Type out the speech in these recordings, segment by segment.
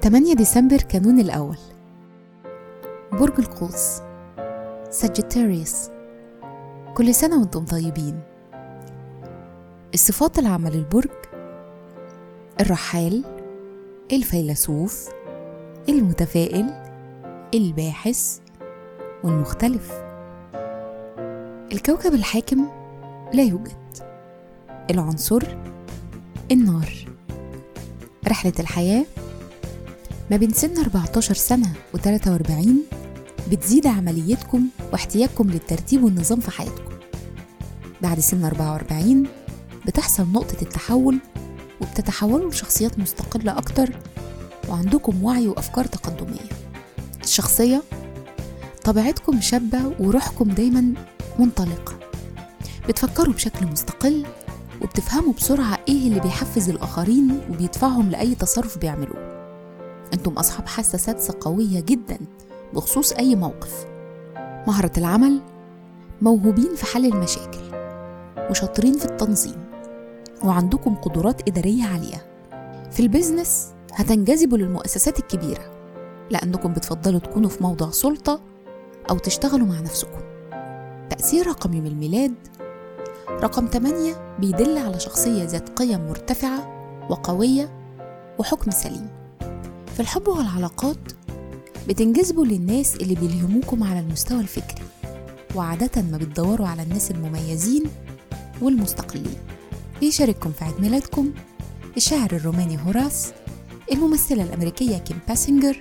تمانية ديسمبر كانون الأول. برج القوس. ساجيتاريوس كل سنة وأنتم طيبين. الصفات العامة للبرج الرحال. الفيلسوف. المتفائل. الباحث. والمختلف. الكوكب الحاكم لا يوجد. العنصر النار. رحلة الحياة ما بين سن 14 سنة و 43 بتزيد عمليتكم واحتياجكم للترتيب والنظام في حياتكم. بعد سن 44 بتحصل نقطة التحول وبتتحولوا لشخصيات مستقلة أكتر وعندكم وعي وأفكار تقدمية. الشخصية طبيعتكم شابة وروحكم دايما منطلقة بتفكروا بشكل مستقل وبتفهموا بسرعة إيه اللي بيحفز الآخرين وبيدفعهم لأي تصرف بيعملوه. أنتم أصحاب حاسة سادسة قوية جدا بخصوص أي موقف. مهرة العمل موهوبين في حل المشاكل وشاطرين في التنظيم وعندكم قدرات إدارية عالية. في البيزنس هتنجذبوا للمؤسسات الكبيرة لأنكم بتفضلوا تكونوا في موضع سلطة أو تشتغلوا مع نفسكم. تأثير رقم يوم الميلاد. رقم 8 بيدل على شخصية ذات قيم مرتفعة وقوية وحكم سليم. في الحب والعلاقات بتنجذبوا للناس اللي بيلهموكم على المستوى الفكري وعادة ما بتدوروا على الناس المميزين والمستقلين. بيشارككم في عيد ميلادكم الشاعر الروماني هوراس الممثلة الأمريكية كيم باسنجر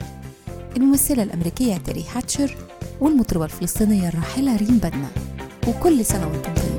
الممثلة الأمريكية تيري هاتشر والمطربة الفلسطينية الراحلة ريم بدنا وكل سنة وأنتم طيبين.